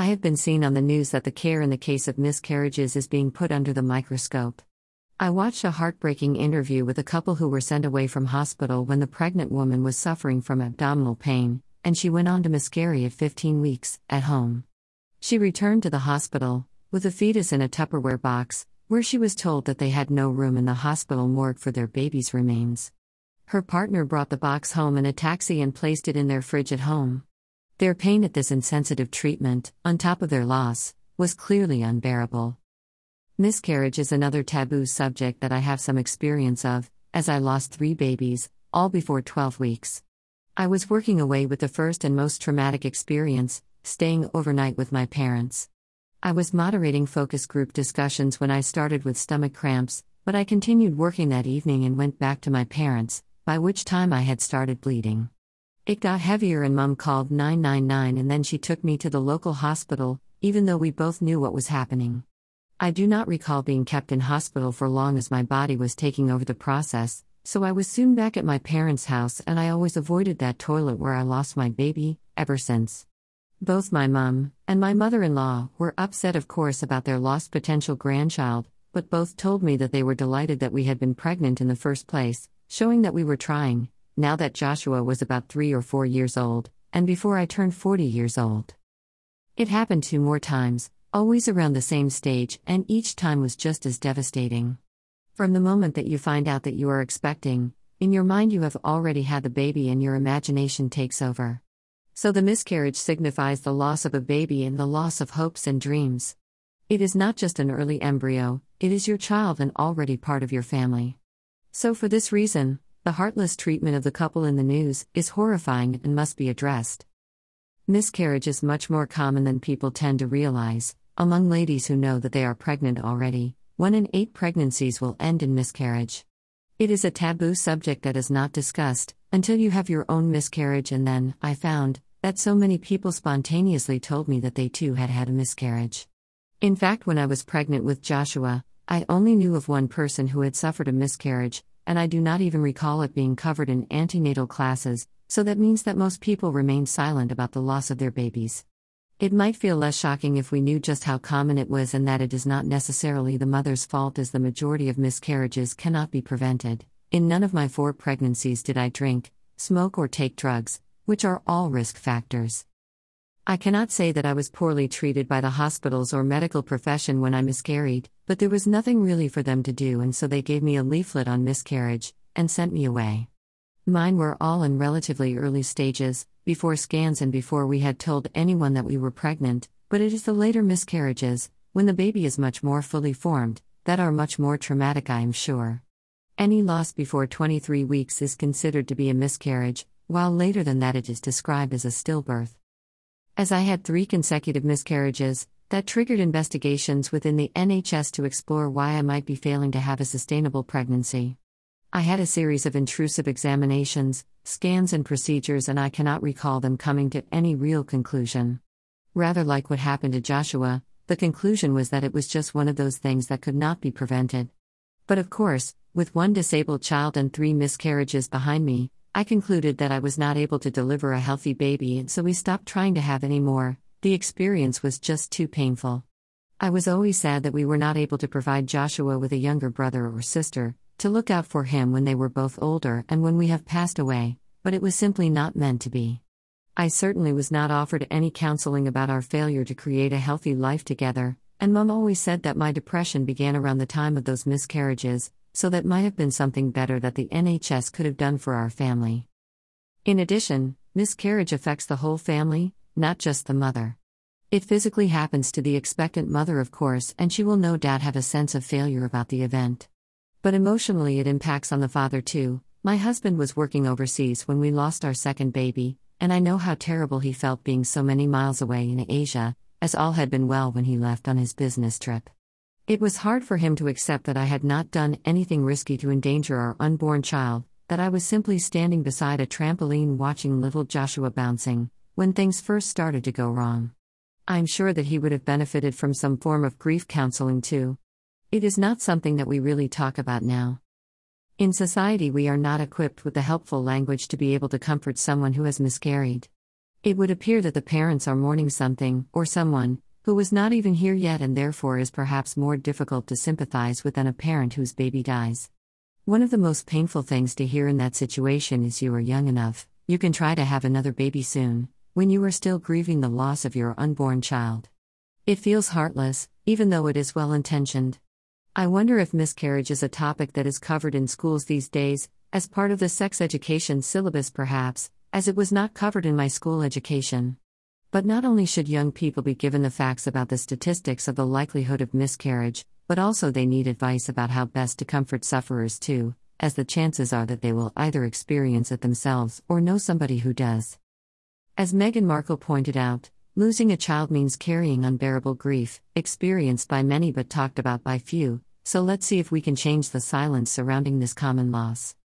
I have been seen on the news that the care in the case of miscarriages is being put under the microscope. I watched a heartbreaking interview with a couple who were sent away from hospital when the pregnant woman was suffering from abdominal pain, and she went on to miscarry at 15 weeks, at home. She returned to the hospital, with a fetus in a Tupperware box, where she was told that they had no room in the hospital morgue for their baby's remains. Her partner brought the box home in a taxi and placed it in their fridge at home. Their pain at this insensitive treatment, on top of their loss, was clearly unbearable. Miscarriage is another taboo subject that I have some experience of, as I lost three babies, all before 12 weeks. I was working away with the first and most traumatic experience, staying overnight with my parents. I was moderating focus group discussions when I started with stomach cramps, but I continued working that evening and went back to my parents, by which time I had started bleeding. It got heavier, and mum called 999, and then she took me to the local hospital, even though we both knew what was happening. I do not recall being kept in hospital for long as my body was taking over the process, so I was soon back at my parents' house, and I always avoided that toilet where I lost my baby, ever since. Both my mum and my mother in law were upset, of course, about their lost potential grandchild, but both told me that they were delighted that we had been pregnant in the first place, showing that we were trying, now that Joshua was about three or four years old, and before I turned 40 years old. It happened two more times, always around the same stage, and each time was just as devastating. From the moment that you find out that you are expecting, in your mind you have already had the baby and your imagination takes over. So the miscarriage signifies the loss of a baby and the loss of hopes and dreams. It is not just an early embryo, it is your child and already part of your family. So, for this reason, the heartless treatment of the couple in the news is horrifying and must be addressed. Miscarriage is much more common than people tend to realize. Among ladies who know that they are pregnant already, one in eight pregnancies will end in miscarriage. It is a taboo subject that is not discussed until you have your own miscarriage, and then, I found that so many people spontaneously told me that they too had had a miscarriage. In fact, when I was pregnant with Joshua, I only knew of one person who had suffered a miscarriage, and I do not even recall it being covered in antenatal classes, so that means that most people remain silent about the loss of their babies. It might feel less shocking if we knew just how common it was and that it is not necessarily the mother's fault, as the majority of miscarriages cannot be prevented. In none of my four pregnancies did I drink, smoke, or take drugs, which are all risk factors. I cannot say that I was poorly treated by the hospitals or medical profession when I miscarried, but there was nothing really for them to do, and so they gave me a leaflet on miscarriage and sent me away. Mine were all in relatively early stages, before scans and before we had told anyone that we were pregnant, but it is the later miscarriages, when the baby is much more fully formed, that are much more traumatic, I am sure. Any loss before 23 weeks is considered to be a miscarriage, while later than that it is described as a stillbirth. As I had three consecutive miscarriages, that triggered investigations within the NHS to explore why I might be failing to have a sustainable pregnancy. I had a series of intrusive examinations, scans, and procedures, and I cannot recall them coming to any real conclusion. Rather like what happened to Joshua, the conclusion was that it was just one of those things that could not be prevented. But of course, with one disabled child and three miscarriages behind me, I concluded that I was not able to deliver a healthy baby, and so we stopped trying to have any more. The experience was just too painful. I was always sad that we were not able to provide Joshua with a younger brother or sister, to look out for him when they were both older and when we have passed away, but it was simply not meant to be. I certainly was not offered any counseling about our failure to create a healthy life together, and mom always said that my depression began around the time of those miscarriages, so that might have been something better that the NHS could have done for our family. In addition, miscarriage affects the whole family, not just the mother. It physically happens to the expectant mother, of course, and she will no doubt have a sense of failure about the event. But emotionally, it impacts on the father too. My husband was working overseas when we lost our second baby, and I know how terrible he felt being so many miles away in Asia, as all had been well when he left on his business trip. It was hard for him to accept that I had not done anything risky to endanger our unborn child, that I was simply standing beside a trampoline watching little Joshua bouncing, when things first started to go wrong. I'm sure that he would have benefited from some form of grief counseling too. It is not something that we really talk about now. In society, we are not equipped with the helpful language to be able to comfort someone who has miscarried. It would appear that the parents are mourning something, or someone, who was not even here yet and therefore is perhaps more difficult to sympathize with than a parent whose baby dies. One of the most painful things to hear in that situation is you are young enough, you can try to have another baby soon, when you are still grieving the loss of your unborn child. It feels heartless, even though it is well intentioned. I wonder if miscarriage is a topic that is covered in schools these days, as part of the sex education syllabus perhaps, as it was not covered in my school education. But not only should young people be given the facts about the statistics of the likelihood of miscarriage, but also they need advice about how best to comfort sufferers too, as the chances are that they will either experience it themselves or know somebody who does. As Meghan Markle pointed out, losing a child means carrying unbearable grief, experienced by many but talked about by few, so let's see if we can change the silence surrounding this common loss.